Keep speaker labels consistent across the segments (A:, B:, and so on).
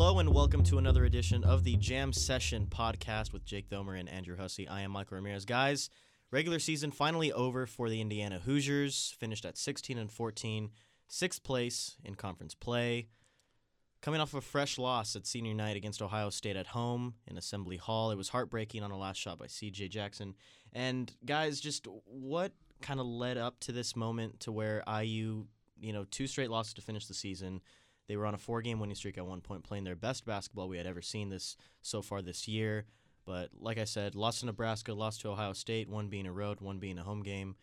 A: Hello and welcome to another edition of the Jam Session podcast with Jake Thomer and Andrew Hussey. I am Michael Ramirez. Guys, regular season finally over for the Indiana Hoosiers, finished at 16 and 14, sixth place in conference play. Coming off a fresh loss at senior night against Ohio State at home in Assembly Hall. It was heartbreaking on a last shot by CJ Jackson. And guys, just what kind of led up to this moment to where IU, you know, two straight losses to finish the season. They were on a four-game winning streak at one point, playing their best basketball we had ever seen this so far this year. But like I said, lost to Nebraska, lost to Ohio State, one being a road, one being a home game.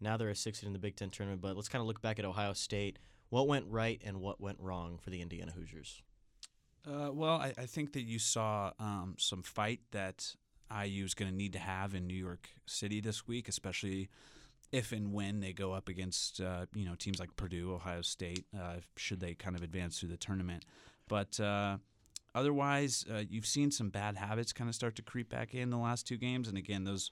A: Now they're a 16 in the Big Ten tournament. But let's kind of look back at Ohio State. What went right and what went wrong for the Indiana Hoosiers?
B: Uh, well, I, I, think that you saw um, some fight that IU is going to need to have in New York City this week, especially if and when they go up against uh, you know teams like Purdue, Ohio State, uh, should they kind of advance through the tournament. But uh, otherwise, uh, you've seen some bad habits kind of start to creep back in the last two games, and again, those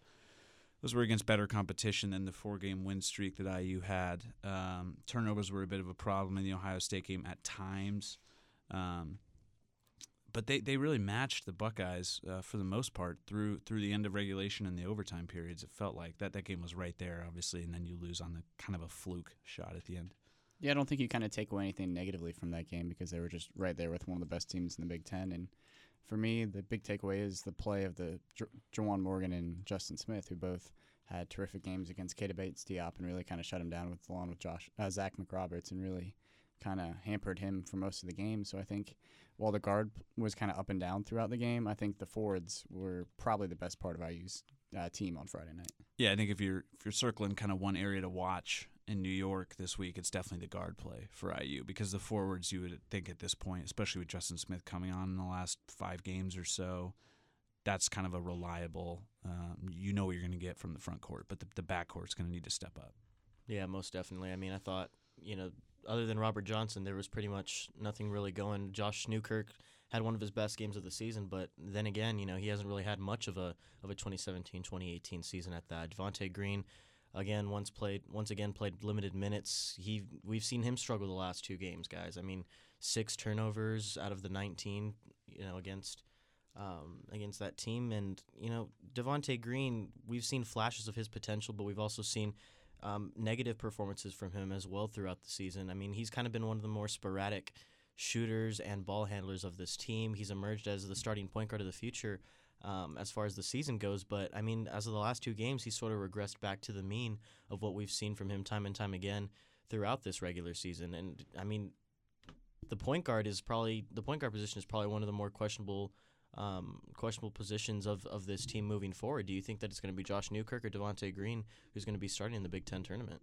B: those were against better competition than the four game win streak that IU had. Um, turnovers were a bit of a problem in the Ohio State game at times. Um, but they, they really matched the Buckeyes uh, for the most part through through the end of regulation and the overtime periods. It felt like that that game was right there, obviously, and then you lose on the kind of a fluke shot at the end.
C: Yeah, I don't think you kind of take away anything negatively from that game because they were just right there with one of the best teams in the Big Ten. And for me, the big takeaway is the play of the J- Juwan Morgan and Justin Smith, who both had terrific games against Keita Bates-Diop and really kind of shut him down with along with Josh uh, Zach McRoberts and really kind of hampered him for most of the game. So I think while the guard was kind of up and down throughout the game, I think the forwards were probably the best part of IU's uh, team on Friday night.
B: Yeah, I think if you're if you're circling kind of one area to watch in New York this week, it's definitely the guard play for IU because the forwards you would think at this point, especially with Justin Smith coming on in the last five games or so, that's kind of a reliable. Um, you know what you're going to get from the front court, but the, the back court's going to need to step up.
A: Yeah, most definitely. I mean, I thought you know other than Robert Johnson, there was pretty much nothing really going. Josh Newkirk had one of his best games of the season, but then again, you know, he hasn't really had much of a of a 2017-2018 season at that. Devonte Green, again, once played once again played limited minutes. He we've seen him struggle the last two games, guys. I mean, six turnovers out of the 19, you know, against um, against that team, and you know, Devonte Green. We've seen flashes of his potential, but we've also seen um, negative performances from him as well throughout the season. I mean, he's kind of been one of the more sporadic shooters and ball handlers of this team. He's emerged as the starting point guard of the future um, as far as the season goes. But I mean, as of the last two games, he sort of regressed back to the mean of what we've seen from him time and time again throughout this regular season. And I mean, the point guard is probably the point guard position is probably one of the more questionable um, questionable positions of, of this team moving forward. Do you think that it's going to be Josh Newkirk or Devonte Green who's going to be starting in the Big Ten tournament?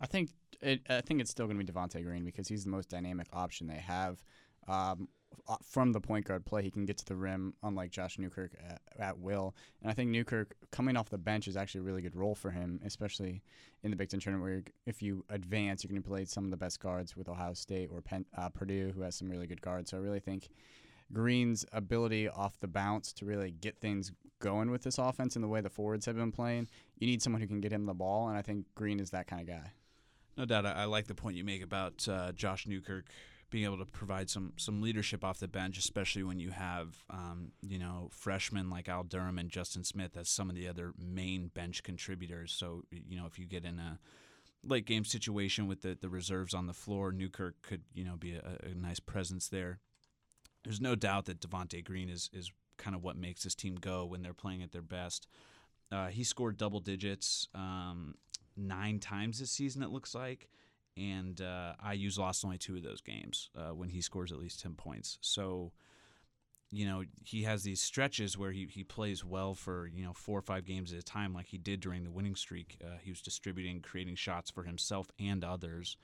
C: I think it, I think it's still going to be Devonte Green because he's the most dynamic option they have. Um, uh, from the point guard play, he can get to the rim, unlike Josh Newkirk at, at, will. And I think Newkirk coming off the bench is actually a really good role for him, especially in the Big Ten tournament, where if you advance, you're going to play some of the best guards with Ohio State or Penn, uh, Purdue, who has some really good guards. So I really think Green's ability off the bounce to really get things going with this offense and the way the forwards have been playing, you need someone who can get him the ball, and I think Green is that kind of guy.
B: No doubt. I, like the point you make about uh, Josh Newkirk being able to provide some some leadership off the bench, especially when you have um, you know freshmen like Al Durham and Justin Smith as some of the other main bench contributors. So you know if you get in a late game situation with the, the reserves on the floor, Newkirk could you know be a, a nice presence there there's no doubt that Devonte Green is is kind of what makes this team go when they're playing at their best. Uh, he scored double digits um, nine times this season, it looks like, and uh, IU's lost only two of those games uh, when he scores at least ten points. So, you know, he has these stretches where he, he plays well for you know four or five games at a time, like he did during the winning streak. Uh, he was distributing, creating shots for himself and others.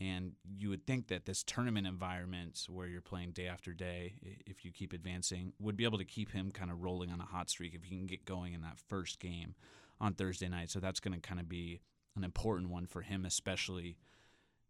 B: And you would think that this tournament environment where you're playing day after day, if you keep advancing, would be able to keep him kind of rolling on a hot streak if he can get going in that first game on Thursday night. So that's going to kind of be an important one for him, especially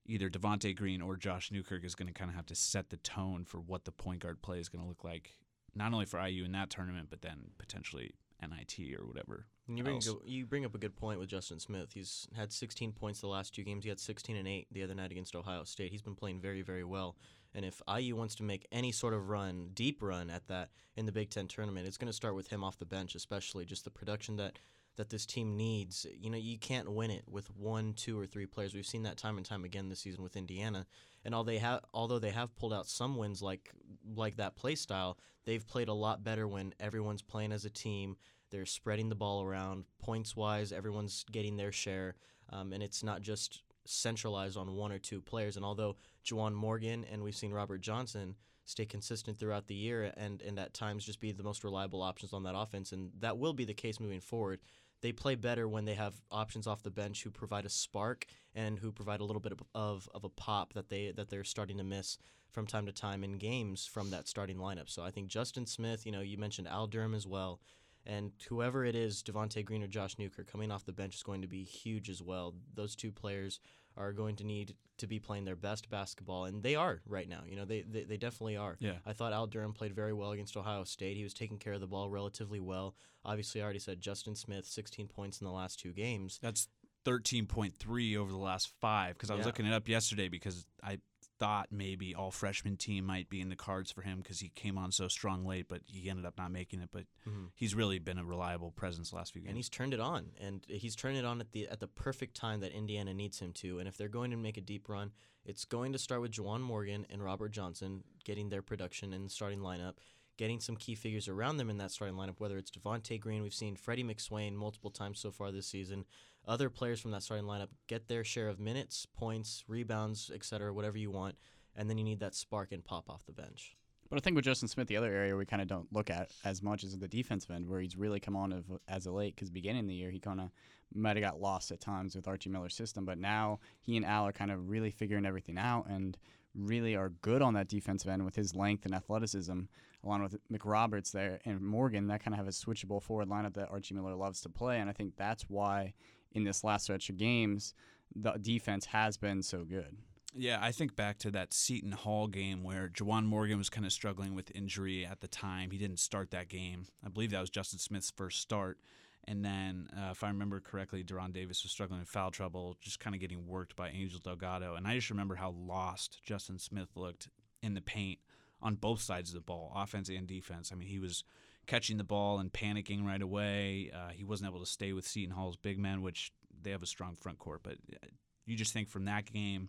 B: either Devonte Green or Josh Newkirk is going to kind of have to set the tone for what the point guard play is going to look like, not only for IU in that tournament, but then potentially NIT or whatever.
A: You bring, go, you bring up a good point with Justin Smith. He's had 16 points the last two games. He had 16 and 8 the other night against Ohio State. He's been playing very, very well. And if IU wants to make any sort of run, deep run at that in the Big Ten tournament, it's going to start with him off the bench, especially just the production that that this team needs. You know, you can't win it with one, two, or three players. We've seen that time and time again this season with Indiana. And all they have, although they have pulled out some wins like like that play style, they've played a lot better when everyone's playing as a team. They're spreading the ball around points wise. Everyone's getting their share, um, and it's not just centralized on one or two players. And although Juwan Morgan and we've seen Robert Johnson stay consistent throughout the year and, and at times just be the most reliable options on that offense, and that will be the case moving forward. They play better when they have options off the bench who provide a spark and who provide a little bit of, of, of a pop that they that they're starting to miss from time to time in games from that starting lineup. So I think Justin Smith, you know, you mentioned Al Durham as well. And whoever it is, Devonte Green or Josh Newkirk, coming off the bench is going to be huge as well. Those two players are going to need to be playing their best basketball, and they are right now. You know, they they, they definitely are.
B: Yeah.
A: I thought Al Durham played very well against Ohio State. He was taking care of the ball relatively well. Obviously, I already said Justin Smith, 16 points in the last two games.
B: That's 13.3 over the last five because I was
A: Yeah.
B: looking it up yesterday because I thought maybe all freshman team might be in the cards for him because he came on so strong late, but he ended up not making it. But
A: Mhm.
B: he's really been a reliable presence the last few games.
A: and he's turned it on, and he's turned it on at the at the perfect time that Indiana needs him to. And if they're going to make a deep run, it's going to start with Juwan Morgan and Robert Johnson getting their production in the starting lineup, getting some key figures around them in that starting lineup. Whether it's Devonte Green, we've seen Freddie McSwain multiple times so far this season. Other players from that starting lineup get their share of minutes, points, rebounds, etc., whatever you want, and then you need that spark and pop off the bench.
C: But I think with Justin Smith, the other area we kind of don't look at as much is the defensive end, where he's really come on of, as a late. Because beginning of the year, he kind of might have got lost at times with Archie Miller's system, but now he and Al are kind of really figuring everything out and really are good on that defensive end with his length and athleticism, along with McRoberts there and Morgan. That kind of have a switchable forward lineup that Archie Miller loves to play, and I think that's why in this last stretch of games, the defense has been so good.
B: Yeah, I think back to that Seton Hall game where Juwan Morgan was kind of struggling with injury at the time. He didn't start that game. I believe that was Justin Smith's first start. And then, uh, if I remember correctly, De'Ron Davis was struggling with foul trouble, just kind of getting worked by Angel Delgado. And I just remember how lost Justin Smith looked in the paint on both sides of the ball, offense and defense. I mean, he was catching the ball and panicking right away. Uh, he wasn't able to stay with Seton Hall's big men, which they have a strong front court. But uh, you just think from that game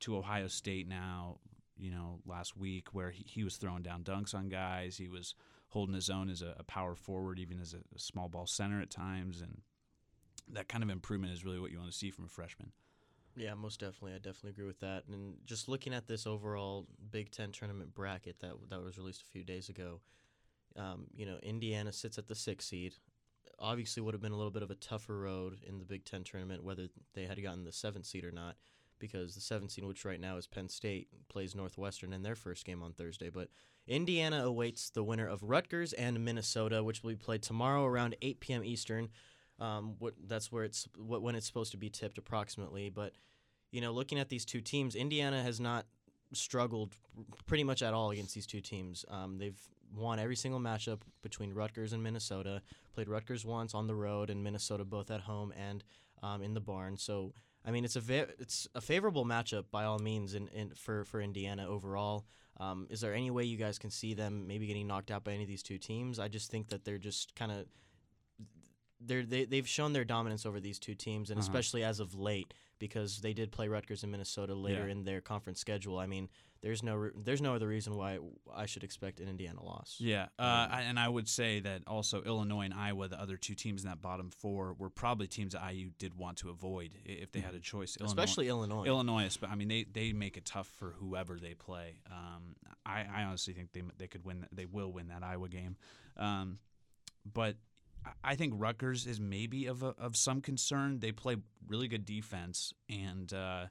B: to Ohio State now, you know, last week where he, he was throwing down dunks on guys. He was holding his own as a, a power forward, even as a, a small ball center at times. And that kind of improvement is really what you want to see from a freshman.
A: Yeah, most definitely. I definitely agree with that. And just looking at this overall Big Ten tournament bracket that that was released a few days ago, um, you know, Indiana sits at the sixth seed. Obviously, would have been a little bit of a tougher road in the Big Ten tournament, whether they had gotten the seventh seed or not, because the seventh seed, which right now is Penn State, plays Northwestern in their first game on Thursday. But Indiana awaits the winner of Rutgers and Minnesota, which will be played tomorrow around 8 p.m. Eastern. Um, what that's where it's what when it's supposed to be tipped approximately. But you know, looking at these two teams, Indiana has not struggled pretty much at all against these two teams. Um, they've won every single matchup between Rutgers and Minnesota. Played Rutgers once on the road and Minnesota both at home and um, in the barn. So I mean, it's a it's a favorable matchup by all means in, in for for Indiana overall. Um, is there any way you guys can see them maybe getting knocked out by any of these two teams? I just think that they're just kind of they're they, they've shown their dominance over these two teams, and
B: Uh-huh.
A: especially as of late because they did play Rutgers and Minnesota later
B: Yeah.
A: in their conference schedule. I mean, there's no re- there's no other reason why I should expect an Indiana loss.
B: Yeah, uh, I- and I would say that also Illinois and Iowa, the other two teams in that bottom four, were probably teams that IU did want to avoid if they had a choice. Illinois,
A: Especially Illinois.
B: Illinois, I mean, they, they make it tough for whoever they play. Um, I, I honestly think they they could win. They will win that Iowa game. Um, but I- think Rutgers is maybe of a, of some concern. They play really good defense, and uh,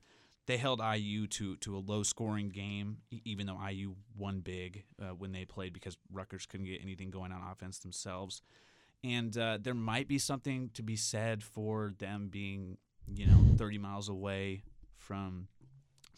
B: they held IU to to a low scoring game, even though IU won big uh, when they played because Rutgers couldn't get anything going on offense themselves. And uh, there might be something to be said for them being, you know, 30 miles away from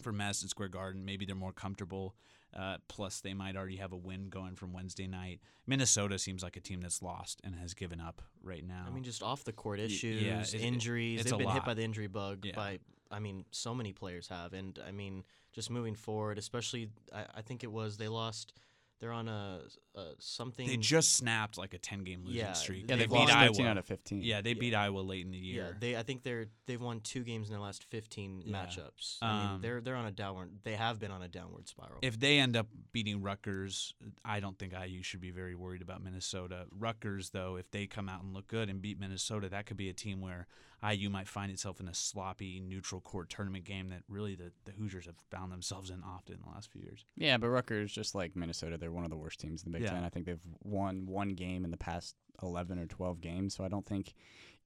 B: from Madison Square Garden. Maybe they're more comfortable Uh, plus, they might already have a win going from Wednesday night. Minnesota seems like a team that's lost and has given up right now.
A: I mean, just off the court issues,
B: yeah, it- it-
A: injuries.
B: it's
A: They've been hit by the injury bug.
B: Yeah.
A: By I mean, so many players have, and I mean, just moving forward, especially, I, I think it was they lost. They're on a, a something.
B: they just snapped like a 10 game losing
A: Yeah,
B: streak.
C: Yeah,
A: They've
C: they've
B: beat
C: lost
A: lost
C: 13
B: Iowa.
C: out of 15.
B: Yeah, they
A: Yeah.
B: beat Iowa late in the year.
A: Yeah, they. I think they're they've won two games in their last fifteen
B: Yeah.
A: matchups. I mean,
B: Um,
A: they're they're on a downward. They have been on a downward spiral.
B: if they end up beating Rutgers, I don't think IU should be very worried about Minnesota. Rutgers, though, if they come out and look good and beat Minnesota, that could be a team where IU might find itself in a sloppy neutral court tournament game that really the, the Hoosiers have found themselves in often in the last few years.
C: Yeah, but Rutgers, just like Minnesota, they're one of the worst teams in the Big
B: Yeah.
C: Ten. I think they've won one game in the past 11 or 12 games. So I don't think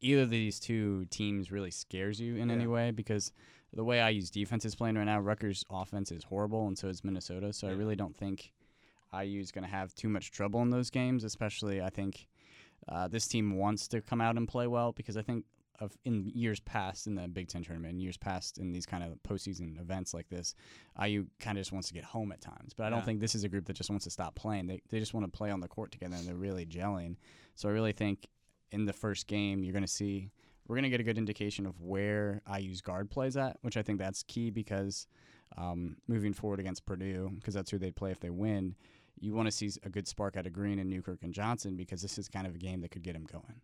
C: either of these two teams really scares you in any way because the way IU's defense is playing right now, Rutgers' offense is horrible, and so is Minnesota. So I really don't think IU is going to have too much trouble in those games, especially I think uh, this team wants to come out and play well because I think of in years past in the Big Ten tournament, in years past in these kind of postseason events like this, IU kind of just wants to get home at times. But I don't
B: Yeah.
C: think this is a group that just wants to stop playing. They they just want to play on the court together and they're really gelling. So I really think in the first game you're going to see we're going to get a good indication of where IU's guard plays at, which I think that's key because um, moving forward against Purdue, because that's who they play if they win, you want to see a good spark out of Green and Newkirk and Johnson because this is kind of a game that could get him going.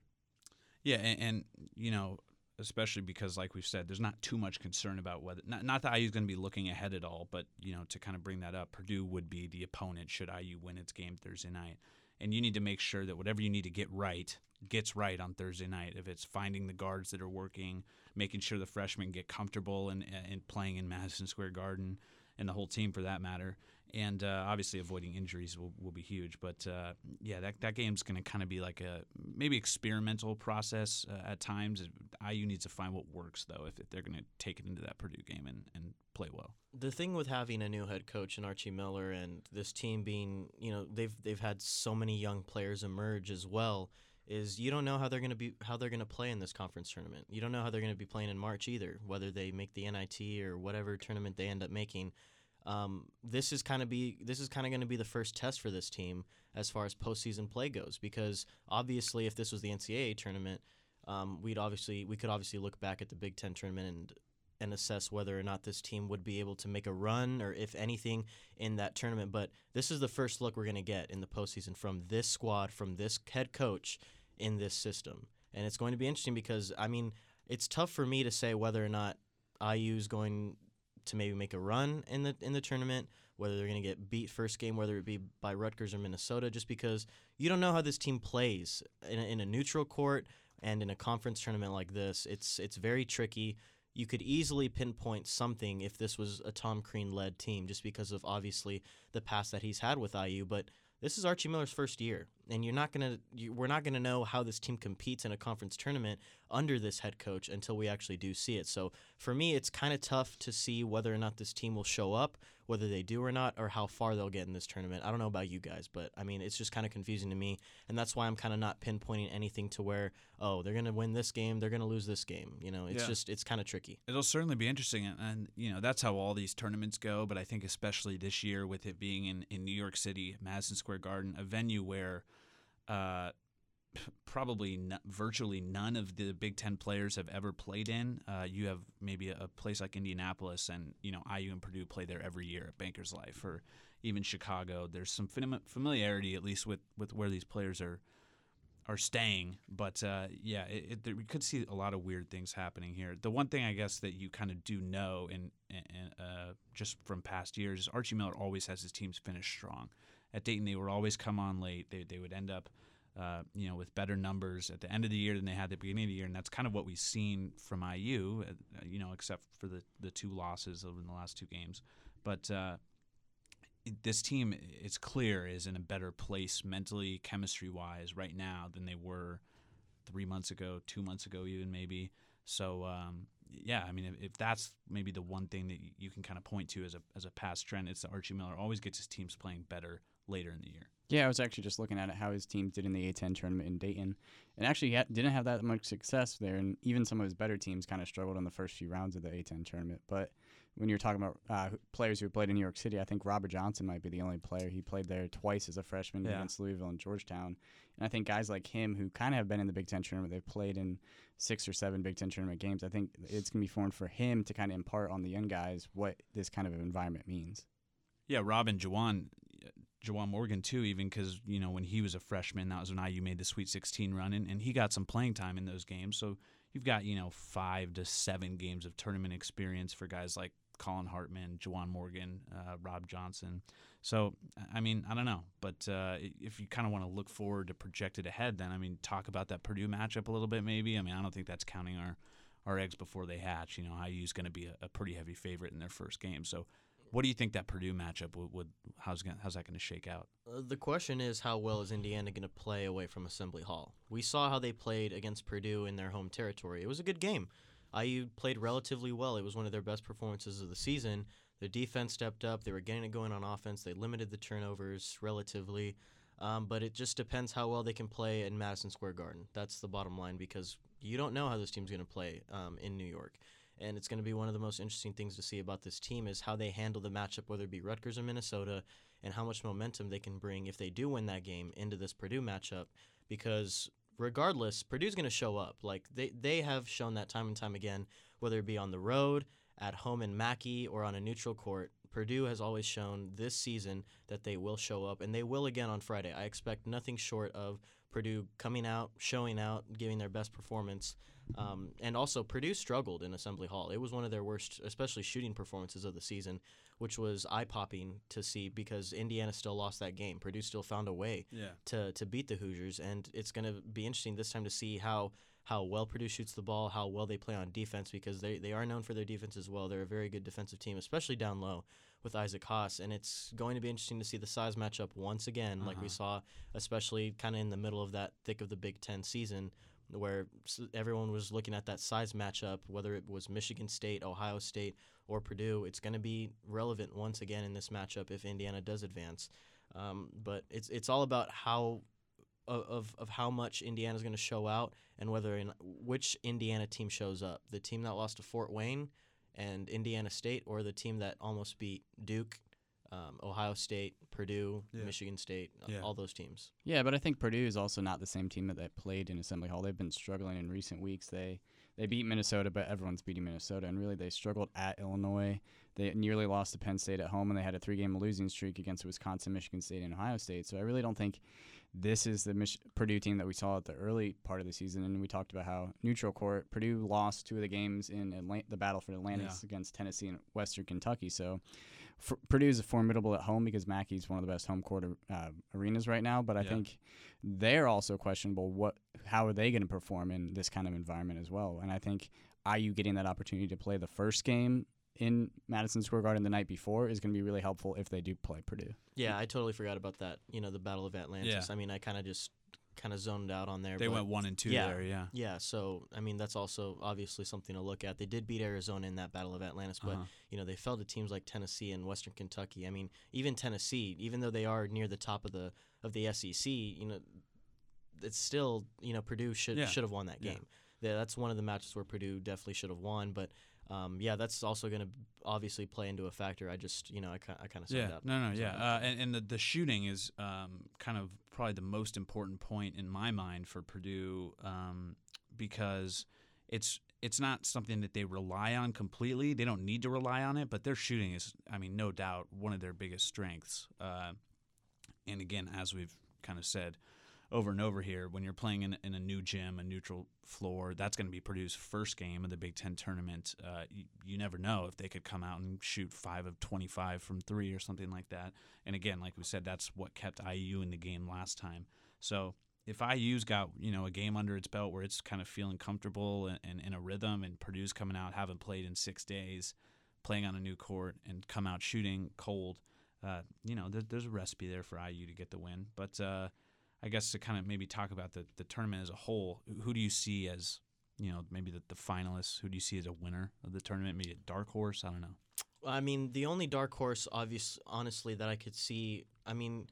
B: Yeah, and, and you know, especially because, like we've said, there's not too much concern about whether not, not that IU's going to be looking ahead at all, but you know, to kind of bring that up, Purdue would be the opponent should IU win its game Thursday night, and you need to make sure that whatever you need to get right gets right on Thursday night. If it's finding the guards that are working, making sure the freshmen get comfortable and and playing in Madison Square Garden, and the whole team for that matter. And uh, obviously, avoiding injuries will, will be huge. But uh, yeah, that, that game's going to kind of be like a maybe experimental process uh, at times. IU needs to find what works, though, if, if they're going to take it into that Purdue game and, and play well.
A: the thing with having a new head coach and Archie Miller and this team being, you know, they've they've had so many young players emerge as well. Is you don't know how they're going to be how they're going to play in this conference tournament. You don't know how they're going to be playing in March either, whether they make the NIT or whatever tournament they end up making. Um, this is kind of be this is kind of going to be the first test for this team as far as postseason play goes, because obviously, if this was the NCAA tournament, um, we'd obviously we could obviously look back at the Big Ten tournament and and assess whether or not this team would be able to make a run or if anything in that tournament. But this is the first look we're going to get in the postseason from this squad, from this head coach in this system. And it's going to be interesting because, I mean, it's tough for me to say whether or not IU is going to maybe make a run in the in the tournament, whether they're going to get beat first game, whether it be by Rutgers or Minnesota, just because you don't know how this team plays in a, in a neutral court and in a conference tournament like this. It's it's very tricky you could easily pinpoint something if this was a Tom Crean led team, just because of obviously the past that he's had with IU. But this is Archie Miller's first year, and you're not gonna, you, we're not gonna know how this team competes in a conference tournament under this head coach until we actually do see it. So for me, it's kind of tough to see whether or not this team will show up, whether they do or not, or how far they'll get in this tournament. I don't know about you guys, but I mean, it's just kind of confusing to me, and that's why I'm kind of not pinpointing anything to where, oh, they're gonna win this game, they're gonna lose this game. You know, it's
B: Yeah.
A: just, it's kind of tricky.
B: It'll certainly be interesting, and, and you know that's how all these tournaments go. But I think especially this year, with it being in, in New York City, Madison Square Garden, a venue where uh, probably n- virtually none of the Big Ten players have ever played in. Uh, you have maybe a, a place like Indianapolis, and you know IU and Purdue play there every year at Bankers Life, or even Chicago. There's some fami- familiarity, at least with with where these players are are staying. But uh, yeah, it, it, there, we could see a lot of weird things happening here. The one thing I guess that you kind of do know, and uh, just from past years, is Archie Miller always has his teams finish strong. At Dayton, they would always come on late. They, they would end up, uh, you know, with better numbers at the end of the year than they had at the beginning of the year, and that's kind of what we've seen from IU. Uh, you know, except for the the two losses over in the last two games, but. Uh, this team, it's clear, is in a better place mentally, chemistry wise, right now than they were three months ago, two months ago, even maybe. So, um, yeah, I mean, if, if that's maybe the one thing that you can kind of point to as a as a past trend, it's that Archie Miller always gets his teams playing better later in the year.
C: Yeah, I was actually just looking at it, how his teams did in the A10 tournament in Dayton, and actually he ha- didn't have that much success there, and even some of his better teams kind of struggled in the first few rounds of the A10 tournament. But when you're talking about uh, players who played in New York City, I think Robert Johnson might be the only player. He played there twice as a freshman
B: Yeah.
C: against Louisville and Georgetown, and I think guys like him who kind of have been in the Big Ten tournament, they've played in six or seven Big Ten tournament games. I think it's gonna be fun for him to kind of impart on the young guys what this kind of environment means.
B: Yeah, Rob and Juwan, Juwan Morgan too. Even because you know when he was a freshman, that was when IU made the Sweet 16 run, and, and he got some playing time in those games. So you've got you know five to seven games of tournament experience for guys like Collin Hartman, Juwan Morgan, uh, Rob Johnson. So I mean, I don't know, but uh, if you kind of want to look forward to project it ahead, then I mean, talk about that Purdue matchup a little bit, maybe. I mean, I don't think that's counting our our eggs before they hatch. You know, IU's going to be a, a pretty heavy favorite in their first game, so. What do you think that Purdue matchup would, would how's gonna, how's that going to shake out?
A: Uh, the question is, how well is Indiana going to play away from Assembly Hall? We saw how they played against Purdue in their home territory. It was a good game. IU played relatively well. It was one of their best performances of the season. Their defense stepped up. They were getting it going on offense. They limited the turnovers relatively. Um, but it just depends how well they can play in Madison Square Garden. That's the bottom line because you don't know how this team's going to play um, in New York. And it's going to be one of the most interesting things to see about this team is how they handle the matchup, whether it be Rutgers or Minnesota, and how much momentum they can bring if they do win that game into this Purdue matchup. Because regardless, Purdue's going to show up. Like they they have shown that time and time again, whether it be on the road, at home in Mackey, or on a neutral court. Purdue has always shown this season that they will show up, and they will again on Friday. I expect nothing short of Purdue coming out, showing out, giving their best performance. Um, and also, Purdue struggled in Assembly Hall. It was one of their worst, especially shooting performances of the season, which was eye popping to see because Indiana still lost that game. Purdue still found a way
B: Yeah.
A: to to beat the Hoosiers, and it's going to be interesting this time to see how how well Purdue shoots the ball, how well they play on defense because they they are known for their defense as well. They're a very good defensive team, especially down low with Isaac Haas, and it's going to be interesting to see the size matchup once again, like we
B: Uh-huh.
A: saw, especially kind of in the middle of that thick of the Big Ten season. Where everyone was looking at that size matchup, whether it was Michigan State, Ohio State, or Purdue, it's going to be relevant once again in this matchup if Indiana does advance. Um, but it's it's all about how of of, of how much Indiana's going to show out and whether in which Indiana team shows up. The team that lost to Fort Wayne and Indiana State, or the team that almost beat Duke, um, Ohio State, Purdue,
B: Yeah.
A: Michigan State, uh,
B: Yeah.
A: all those teams.
C: Yeah, but I think Purdue is also not the same team that they played in Assembly Hall. They've been struggling in recent weeks. They they beat Minnesota, but everyone's beating Minnesota, and really they struggled at Illinois. They nearly lost to Penn State at home, and they had a three-game losing streak against Wisconsin, Michigan State, and Ohio State. So I really don't think this is the Mich- Purdue team that we saw at the early part of the season. And we talked about how neutral court Purdue lost two of the games in Atla- the battle for Atlantis against Tennessee and Western Kentucky. So Purdue is formidable at home because Mackey's one of the best home court uh, arenas right now. But I
B: Yeah.
C: think they're also questionable. What, how are they going to perform in this kind of environment as well? And I think IU getting that opportunity to play the first game in Madison Square Garden the night before is going to be really helpful if they do play Purdue.
A: Yeah, I totally forgot about that. You know, the Battle of Atlantis. I mean, I kind of just kind of zoned out on there.
B: They went one and two
A: yeah.
B: there, yeah.
A: Yeah, so I mean that's also obviously something to look at. They did beat Arizona in that Battle of Atlantis, but
B: Uh-huh.
A: you know they fell to teams like Tennessee and Western Kentucky. I mean, even Tennessee, even though they are near the top of the of the SEC, you know, it's still you know Purdue should
B: Yeah.
A: should have won that
B: Yeah.
A: game. Yeah, that's one of the matches where Purdue definitely should have won, but. Um, yeah, that's also going to obviously play into a factor. I just, you know, I, I kind of
B: Yeah,
A: out.
B: no, no, yeah, uh, and, and the the shooting is um, kind of probably the most important point in my mind for Purdue um, because it's it's not something that they rely on completely. They don't need to rely on it, but their shooting is, I mean, no doubt one of their biggest strengths. Uh, and again, as we've kind of said over and over here, when you're playing in, in a new gym, a neutral floor, that's going to be Purdue's first game of the Big Ten tournament. Uh, you, you never know if they could come out and shoot five of 25 from three or something like that. And again, like we said, that's what kept IU in the game last time. So if IU's got you know a game under its belt where it's kind of feeling comfortable and, in a rhythm, and Purdue's coming out, haven't played in six days, playing on a new court, and come out shooting cold, uh, you know, there, there's a recipe there for IU to get the win. But uh, I guess to kind of maybe talk about the, the tournament as a whole, who do you see as, you know, maybe the, the finalists? Who do you see as a winner of the tournament? Maybe a dark horse? I don't know.
A: I mean, the only dark horse, obvious, honestly, that I could see. I mean,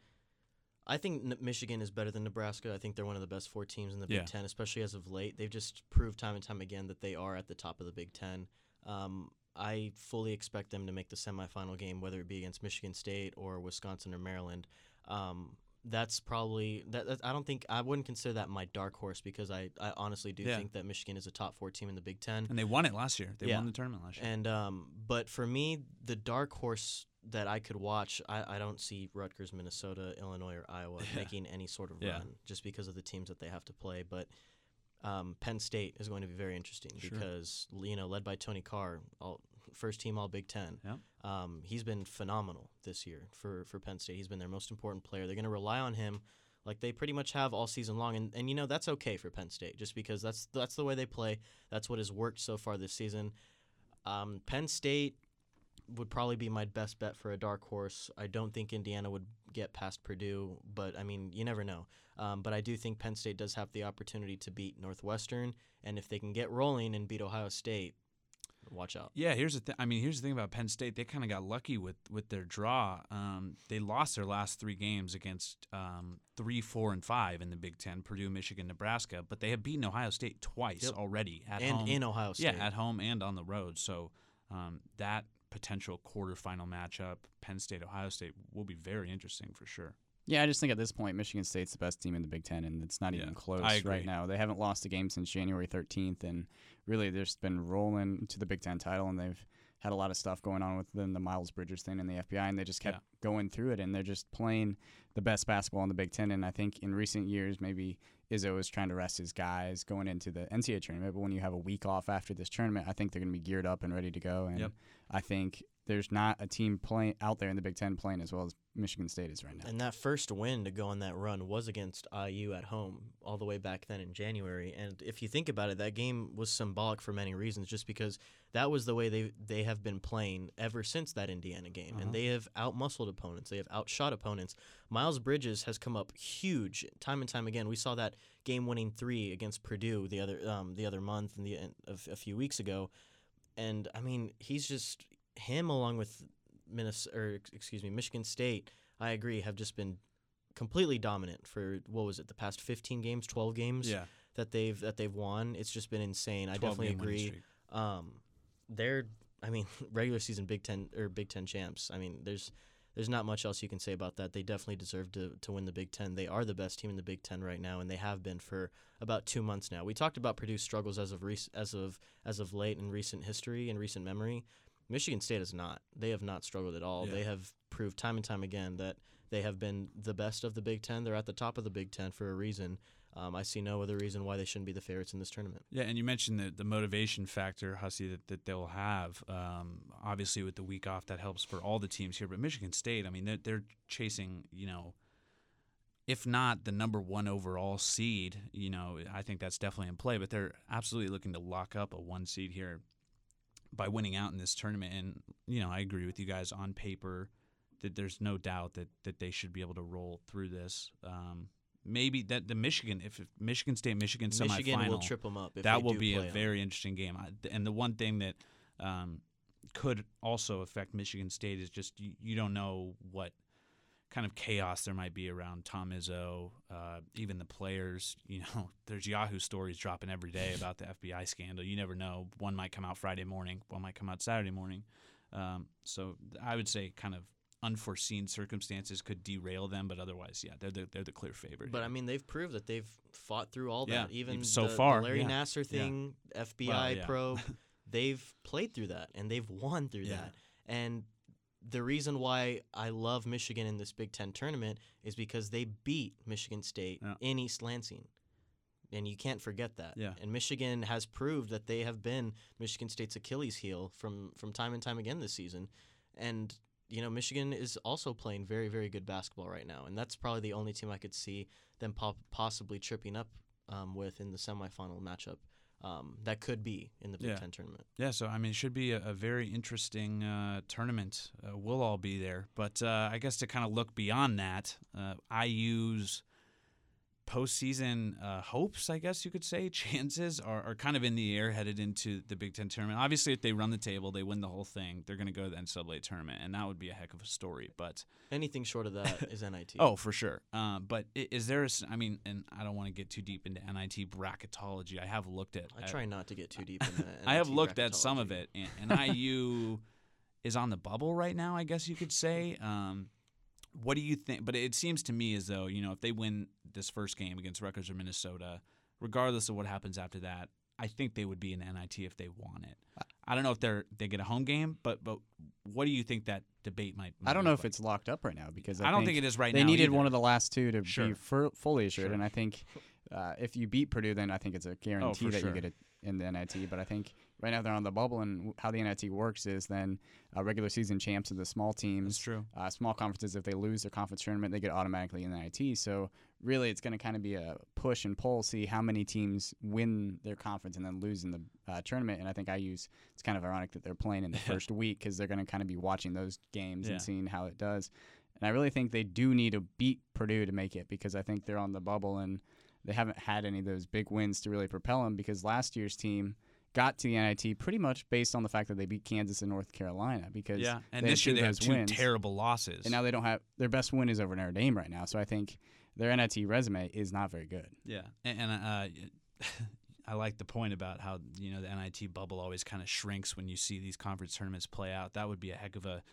A: I think Michigan is better than Nebraska. I think they're one of the best four teams in the
B: Yeah.
A: Big Ten, especially as of late. They've just proved time and time again that they are at the top of the Big Ten. Um, I fully expect them to make the semifinal game, whether it be against Michigan State or Wisconsin or Maryland. Um, that's probably that, that. I don't think I wouldn't consider that my dark horse because I, I honestly do
B: Yeah.
A: think that Michigan is a top four team in the Big Ten.
B: And they won it last year. They
A: Yeah.
B: won the tournament last year.
A: And um, but for me, the dark horse that I could watch, I, I don't see Rutgers, Minnesota, Illinois, or Iowa
B: Yeah.
A: making any sort of run just because of the teams that they have to play. But um, Penn State is going to be very interesting
B: Sure.
A: because you know, led by Tony Carr, all, first team All Big Ten.
B: Yep.
A: Um, he's been phenomenal this year for for Penn State. He's been their most important player. They're going to rely on him. Like they pretty much have all season long, and, and you know that's okay for Penn State, just because that's that's the way they play. That's what has worked so far this season. Um, Penn State would probably be my best bet for a dark horse. I don't think Indiana would get past Purdue, but I mean, you never know. Um, but I do think Penn State does have the opportunity to beat Northwestern, and if they can get rolling and beat Ohio State, watch out.
B: Yeah, here's the thing. I mean, here's the thing about Penn State. They kind of got lucky with with their draw. Um, they lost their last three games against um, three, four, and five in the Big Ten: Purdue, Michigan, Nebraska. But they have beaten Ohio State twice
A: Yep.
B: already at
A: and
B: home.
A: in Ohio State.
B: yeah, at home and on the road. So um, that potential quarterfinal matchup, Penn State, Ohio State, will be very interesting for sure.
C: Yeah, I just think at this point, Michigan State's the best team in the Big Ten, and it's not
B: Yeah,
C: even close right now. They haven't lost a game since January 13th, and really, they've just been rolling to the Big Ten title, and they've had a lot of stuff going on with them, the Miles Bridges thing and the FBI, and they just kept
B: Yeah.
C: going through it, and they're just playing the best basketball in the Big Ten. And I think in recent years, maybe Izzo is trying to rest his guys going into the NCAA tournament, but when you have a week off after this tournament, I think they're going to be geared up and ready to go. And
B: Yep.
C: I think there's not a team playing out there in the Big Ten playing as well as Michigan State is right now.
A: And that first win to go on that run was against IU at home, all the way back then in January. And if you think about it, that game was symbolic for many reasons, just because that was the way they they have been playing ever since that Indiana game,
B: Uh-huh.
A: and they have outmuscled opponents, they have outshot opponents. Miles Bridges has come up huge time and time again. We saw that game-winning three against Purdue the other um, the other month and the of a few weeks ago, and I mean he's just him along with Minnesota or excuse me Michigan State. I agree have just been completely dominant for what was it the past 15 games 12 games
B: Yeah,
A: that they've that they've won. It's just been insane. I definitely agree. um they're i mean regular season big 10 or big 10 champs. I mean there's there's not much else you can say about that. They definitely deserve to, to win the big 10 they are the best team in the big 10 right now and they have been for about two months now. We talked about purdue's struggles as of rec- as of as of late in recent history and recent memory michigan state is not they have not struggled at all
B: Yeah.
A: they have proved time and time again that they have been the best of the Big Ten. They're at the top of the Big Ten for a reason. Um, I see no other reason why they shouldn't be the favorites in this tournament.
B: Yeah, and you mentioned the, the motivation factor, Hussey, that, that they'll have. Um, obviously, with the week off, that helps for all the teams here. But Michigan State, I mean, they're, they're chasing, you know, if not the number one overall seed, you know, I think that's definitely in play. But they're absolutely looking to lock up a one seed here by winning out in this tournament. And, you know, I agree with you guys on paper that there's no doubt that, that they should be able to roll through this. Um, maybe that the Michigan, if, if Michigan State, Michigan semifinal
A: Michigan will trip them up. If
B: that will be a
A: play 'em.
B: very interesting game. I, and the one thing that um, could also affect Michigan State is just you, you don't know what kind of chaos there might be around Tom Izzo, uh, even the players. You know, there's Yahoo stories dropping every day about the FBI scandal. You never know. One might come out Friday morning, one might come out Saturday morning. Um, so I would say kind of unforeseen circumstances could derail them, but otherwise, yeah, they're the, they're the clear favorite.
A: But. I mean, they've proved that they've fought through all
B: Yeah,
A: that. Even
B: so
A: the,
B: far,
A: the Larry
B: yeah.
A: Nassar
B: Yeah.
A: thing, FBI
B: Well, yeah.
A: probe, they've played through that and they've won through
B: Yeah.
A: that. And the reason why I love Michigan in this Big Ten tournament is because they beat Michigan State
B: Yeah.
A: in East Lansing. And you can't forget that.
B: Yeah.
A: And Michigan has proved that they have been Michigan State's Achilles heel from, from time and time again this season. And, you know, Michigan is also playing very, very good basketball right now. And that's probably the only team I could see them po- possibly tripping up um, with in the semifinal matchup. Um, that could be in the Big
B: Yeah.
A: Ten tournament.
B: Yeah, so I mean, it should be a, a very interesting uh, tournament. Uh, we'll all be there, but uh, I guess to kind of look beyond that, uh, IU's postseason uh, hopes, I guess you could say, chances are, are kind of in the air headed into the Big Ten tournament. Obviously, if they run the table, they win the whole thing, they're going to go to the NCAA tournament, and that would be a heck of a story. But
A: Anything short of that is NIT.
B: oh, for sure. Um, but is there? A, I mean, and I don't want to get too deep into NIT bracketology. I have looked at.
A: I try not to get too deep in that.
B: I have looked at some of it, and, and IU is on the bubble right now. I guess you could say. Um, what do you think? But it seems to me as though you know if they win this first game against Rutgers or Minnesota, regardless of what happens after that, I think they would be in NIT if they won it. I don't know if they're they get a home game, but but what do you think that debate might? might
C: I don't know if it's locked up right now because I?
B: I don't think it is right
C: they
B: now.
C: needed
B: either.
C: one of the last two to
B: Sure.
C: be fully assured,
B: Sure.
C: and I think uh, if you beat Purdue, then I think it's a guarantee
B: for
C: that
B: sure.
C: you get it in the NIT. But I think right now they're on the bubble, and how the NIT works is then uh, regular season champs of the small
B: That's
C: teams,
B: true.
C: uh, small conferences. If they lose their conference tournament, they get automatically in the NIT. So really, it's going to kind of be a push and pull, see how many teams win their conference and then lose in the uh, tournament. And I think I use it's kind of ironic that they're playing in the first week because they're going to kind of be watching those games
B: Yeah.
C: and seeing how it does. And I really think they do need to beat Purdue to make it because I think they're on the bubble and they haven't had any of those big wins to really propel them because last year's team got to the NIT pretty much based on the fact that they beat Kansas and North Carolina because
B: Yeah, and this year they have two
C: wins.
B: terrible losses.
C: and now they don't have their best win is over Notre Dame right now. So I think their NIT resume is not very good.
B: Yeah, and, and uh, I like the point about how you know the NIT bubble always kind of shrinks when you see these conference tournaments play out. That would be a heck of a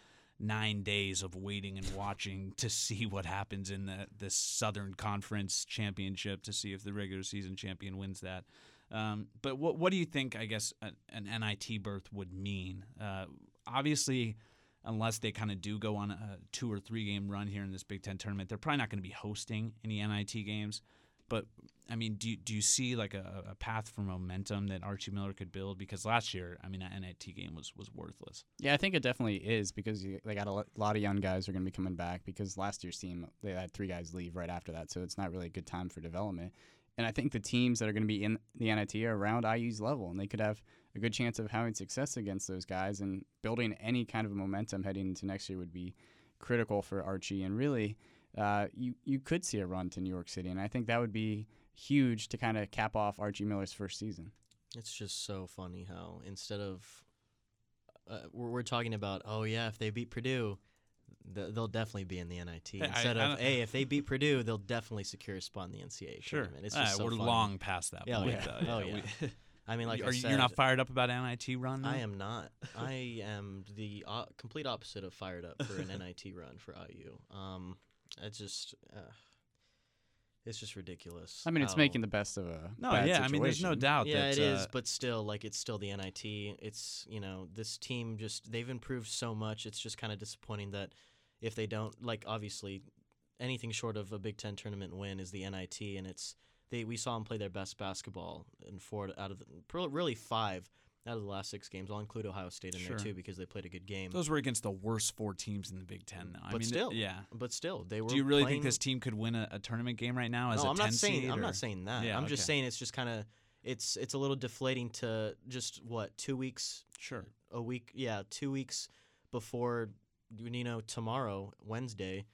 B: nine days of waiting and watching to see what happens in the the Southern Conference Championship to see if the regular season champion wins that. Um, but what what do you think? I guess an, an NIT berth would mean. Uh, obviously, unless they kind of do go on a two or three game run here in this Big Ten tournament, they're probably not going to be hosting any NIT games. But I mean, do do you see like a, a path for momentum that Archie Miller could build? Because last year, I mean, that NIT game was was worthless.
C: Yeah, I think it definitely is because you, they got a lot of young guys who are going to be coming back because last year's team they had three guys leave right after that, so it's not really a good time for development. And I think the teams that are going to be in the NIT are around IU's level, and they could have a good chance of having success against those guys. And building any kind of momentum heading into next year would be critical for Archie. And really, uh, you you could see a run to New York City, and I think that would be huge to kind of cap off Archie Miller's first season.
A: It's just so funny how instead of uh, we're, we're talking about oh yeah if they beat Purdue they'll definitely be in the NIT
B: I-
A: instead
B: I
A: of
B: don't-
A: hey if they beat Purdue they'll definitely secure a spot in the NCAA tournament. It's just
B: Ah,
A: so
B: we're
A: funny.
B: long past that
A: Yeah,
B: point.
C: yeah.
B: though.
A: Oh,
B: we-
A: yeah. I mean like
B: are
A: I
B: you,
A: said,
B: you're not fired up about NIT run?
A: I am not. I am the uh, complete opposite of fired up for an NIT run for IU. Um, it's just, uh, it's just ridiculous.
C: I mean, it's making the best of a
B: No,
C: bad
B: yeah. I mean, there's no doubt.
A: Yeah,
B: that,
A: it is,
B: uh,
A: but still, like it's still the NIT. It's you know this team just they've improved so much. It's just kind of disappointing that if they don't like obviously anything short of a Big Ten tournament win is the NIT, and it's they we saw them play their best basketball in four out of the, really five out of the last six games. I'll include Ohio State in
B: Sure.
A: there too because they played a good game.
B: those were against the worst four teams in the Big Ten. Though. I
A: But
B: mean,
A: still,
B: yeah.
A: But still, they were.
B: Do you really
A: playing,
B: think this team could win a, a tournament game right now as
A: no,
B: a
A: I'm
B: 10
A: not saying.
B: seed,
A: I'm not saying that.
B: Yeah,
A: I'm just saying it's just kind of. It's it's a little deflating to just what two weeks
B: Sure.
A: a week yeah two weeks before you know tomorrow wednesday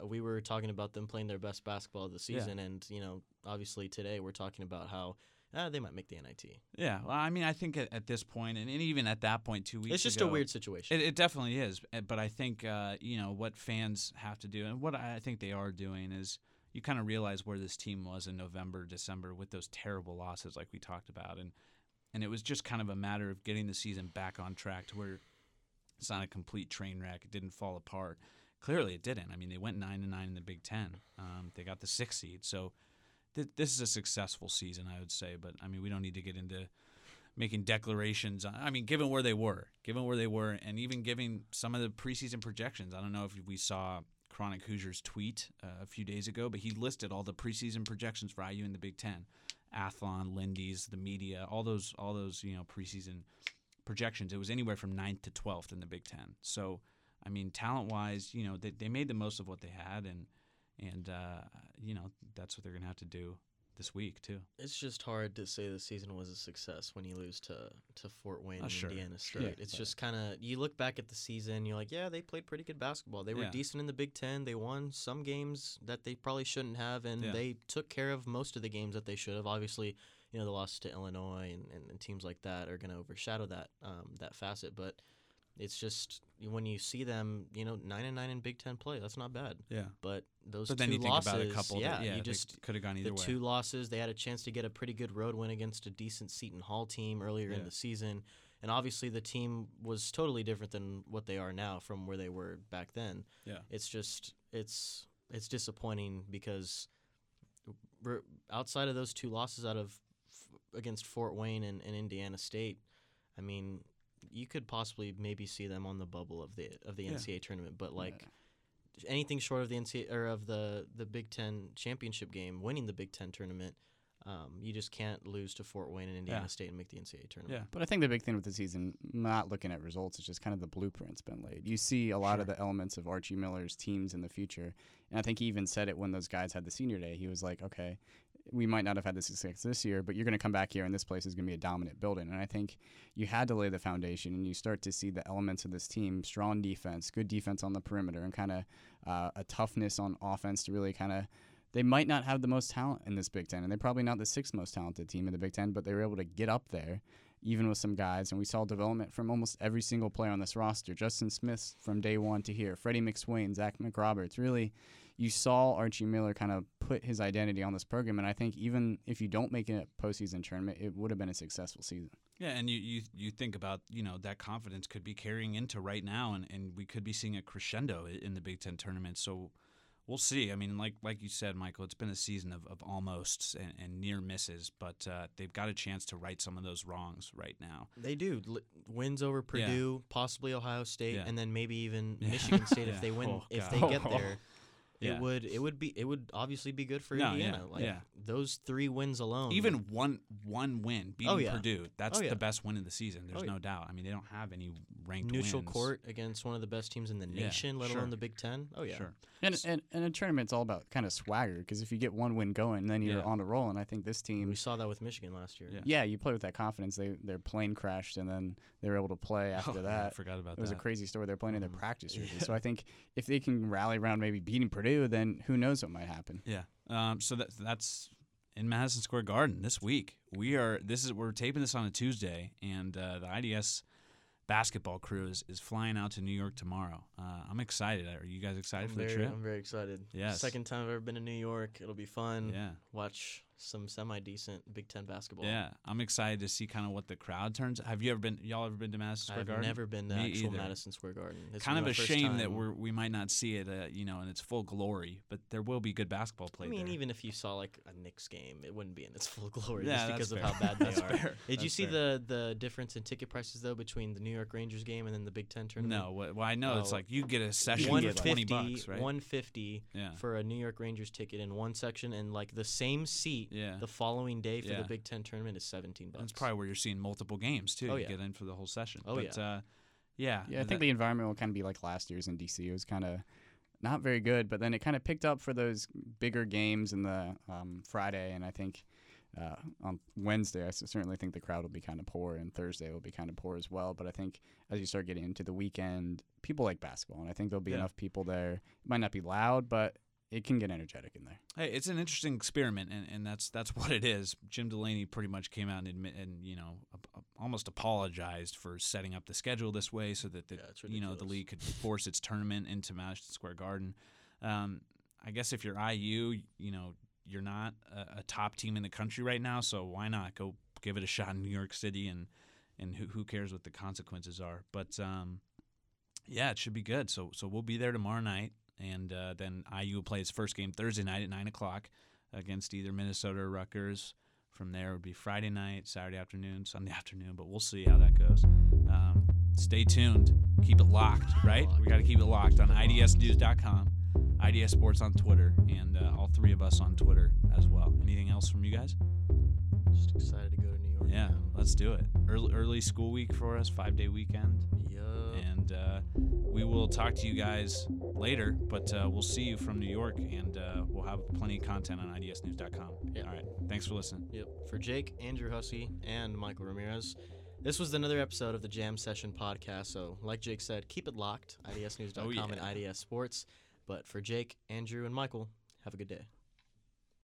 A: uh, we were talking about them playing their best basketball of the
B: Yeah.
A: season. And you know obviously today we're talking about how uh, they might make the nit
B: Yeah. Well, I mean, I think at, at this point, and, and even at that point, two weeks
A: it's just
B: ago,
A: a weird situation.
B: It, it definitely is, uh, but I think uh, you know what fans have to do, and what I think they are doing is you kind of realize where this team was in November, December with those terrible losses, like we talked about, and and it was just kind of a matter of getting the season back on track to where it's not a complete train wreck. It didn't fall apart. Clearly, it didn't. I mean, they went nine and nine in the Big Ten. Um, they got the six seed, so th- this is a successful season, I would say. But I mean, we don't need to get into making declarations. on- I mean, given where they were, given where they were, and even giving some of the preseason projections. I don't know if we saw Chronic Hoosiers tweet uh, a few days ago, but he listed all the preseason projections for IU in the Big Ten, Athlon, Lindy's, the media, all those, all those, you know, preseason projections. It was anywhere from ninth to twelfth in the Big Ten. So, I mean, talent wise, you know, they, they made the most of what they had, and and uh, you know that's what they're gonna have to do this week too.
A: It's just hard to say the season was a success when you lose to, to Fort Wayne and
B: sure,
A: Indiana. State.
C: Yeah,
A: it's
C: but-
A: just kind of you look back at the season, you're like, yeah, they played pretty good basketball. They were
B: Yeah.
A: decent in the Big Ten. They won some games that they probably shouldn't have, and
B: Yeah.
A: they took care of most of the games that they should have. Obviously, you know the loss to Illinois and, and, and teams like that are going to overshadow that um, that facet, but. It's just when you see them, you know, nine and nine in Big Ten play. That's not bad,
B: Yeah.
A: but those
B: But
A: two
B: then you think
A: losses,
B: about a couple.
A: yeah,
B: that, yeah
A: you just
B: could have gone either
A: the
B: way.
A: two losses. They had a chance to get a pretty good road win against a decent Seton Hall team earlier
B: Yeah.
A: in the season. And obviously, the team was totally different than what they are now from where they were back then.
B: Yeah.
A: It's just it's it's disappointing because outside of those two losses out of against Fort Wayne and, and Indiana State, I mean, you could possibly maybe see them on the bubble of the of the
B: Yeah.
A: NCAA tournament. But like
C: Yeah.
A: anything short of the NCAA or of the the Big Ten championship game, winning the Big Ten tournament, um, you just can't lose to Fort Wayne and Indiana
B: Yeah.
A: State and make the NCAA tournament.
B: Yeah.
C: But I think the big thing with the season, not looking at results, is just kind of the blueprint's been laid. You see a lot of the elements of Archie Miller's teams in the future. And I think he even said it when those guys had the senior day. He was like, okay, we might not have had the success this year, but you're going to come back here and this place is going to be a dominant building. And I think you had to lay the foundation and you start to see the elements of this team strong defense, good defense on the perimeter, and kind of uh, a toughness on offense to really kind of they might not have the most talent in this Big Ten, and they're probably not the sixth most talented team in the Big Ten, but they were able to get up there, even with some guys. And we saw development from almost every single player on this roster. Justin Smith from day one to here, Freddie McSwain, Zach McRoberts. Really, you saw Archie Miller kind of put his identity on this program, and I think even if you don't make it a postseason tournament, it would have been a successful season.
B: Yeah, and you, you you think about you know that confidence could be carrying into right now, and, and we could be seeing a crescendo in the Big Ten tournament. So we'll see. I mean, like like you said, Michael, it's been a season of, of almosts and, and near misses, but uh, they've got a chance to right some of those wrongs right now.
A: They do L- wins over Purdue, possibly Ohio State,
B: Yeah.
A: and then maybe even
B: Yeah.
A: Michigan State
B: Yeah.
A: if they win.
B: Oh,
A: if they get there,
B: Yeah.
A: it would it would be it would obviously be good for
B: No, yeah,
A: Indiana. Like
B: yeah.
A: those three wins alone,
B: Even one one win beating
A: Oh, yeah.
B: Purdue, that's
A: Oh, yeah.
B: the best win of the season. There's
A: Oh, yeah.
B: no doubt. I mean, they don't have any ranked
A: neutral
B: wins.
A: court against one of the best teams in the
B: Yeah,
A: nation, let
B: sure.
A: alone the Big Ten. Oh yeah,
B: Sure.
C: And, and, and a tournament's all about kind of swagger because if you get one win going, then you're
B: Yeah.
C: on a roll. And I think this team
A: we saw that with Michigan last year.
B: Yeah.
C: yeah, you play with that confidence. They their plane crashed and then they were able to play after
B: Oh, yeah, I
C: that.
B: forgot about
C: It was
B: that.
C: a crazy story. They're playing in their
A: Mhm.
C: practice jerseys.
B: Yeah.
C: So I think if they can rally around maybe beating Purdue, then who knows what might happen.
B: Yeah. Um, so that, that's in Madison Square Garden this week. We are this is we're taping this on a Tuesday, and uh, the IDS basketball crew is, is flying out to New York tomorrow. Uh, I'm excited. Are you guys excited
A: I'm
B: for the trip?
A: I'm very excited.
B: Yeah,
A: Second time I've ever been to New York. It'll be fun.
B: Yeah.
A: Watch some semi decent Big Ten basketball.
B: Yeah, I'm excited to see kind of what the crowd turns. Have you ever been? Y'all ever been to Madison Square Garden?
A: I've
B: Garden?
A: never been to
B: Me
A: actual
B: either.
A: Madison Square Garden. It's
B: kind of a shame that we're we might not see it, uh, you know, in its full glory. But there will be good basketball played.
A: I mean,
B: there.
A: even if you saw like a Knicks game, it wouldn't be in its full glory
B: Yeah,
A: just
B: that's
A: because of how bad they
B: That's
A: are.
B: fair.
A: Did you see
B: fair.
A: the the difference in ticket prices though between the New York Rangers game and then the Big Ten tournament?
B: No, well, I know it's
A: Oh.
B: like you get a session
C: One
B: for
C: fifty-
B: twenty bucks, right?
A: 150
B: yeah,
A: for a New York Rangers ticket in one section, and like the same seat
B: yeah.
A: the following day for
B: Yeah.
A: the Big Ten tournament is 17 bucks.
B: That's probably where you're seeing multiple games too.
A: Oh,
B: you
A: yeah.
B: get in for the whole session.
A: Oh,
B: but, Uh, yeah.
C: Yeah, I think
B: that-
C: the environment will kind of be like last year's in DC. It was kind of not very good, but then it kind of picked up for those bigger games in the um, Friday, and I think uh, on Wednesday, I certainly think the crowd will be kind of poor, and Thursday will be kind of poor as well. But I think as you start getting into the weekend, people like basketball, and I think there'll be
B: Yeah.
C: enough people there. It might not be loud, but it can get energetic in there.
B: Hey, it's an interesting experiment, and, and that's that's what it is. Jim Delany pretty much came out and admit, and you know, ap- ap- almost apologized for setting up the schedule this way so that the
A: Yeah,
B: you know the league could force its tournament into Madison Square Garden. Um, I guess if you're IU, you know, you're not a, a top team in the country right now, so why not go give it a shot in New York City and and who who cares what the consequences are? But um, yeah, it should be good. So so we'll be there tomorrow night, and uh, then IU will play its first game Thursday night at nine o'clock against either Minnesota or Rutgers. From there it would be Friday night, Saturday afternoon, Sunday afternoon, but we'll see how that goes. Um, stay tuned. Keep it locked, right? We got to keep it locked on IDSnews.com, IDS Sports on Twitter, and uh, all three of us on Twitter as well. Anything else from you guys?
A: Just excited to go to New York.
B: Yeah,
A: man.
B: let's do it. Early, early school week for us, five day weekend. And uh, we will talk to you guys later. But uh, we'll see you from New York, and uh, we'll have plenty of content on IDSnews.com.
A: Yeah.
B: All right. Thanks for listening.
A: Yep. For Jake, Andrew Hussey, and Michael Ramirez, this was another episode of the Jam Session podcast. So, like Jake said, keep it locked. IDSnews.com
B: Oh, yeah.
A: and IDS Sports. But for Jake, Andrew, and Michael, have a good day.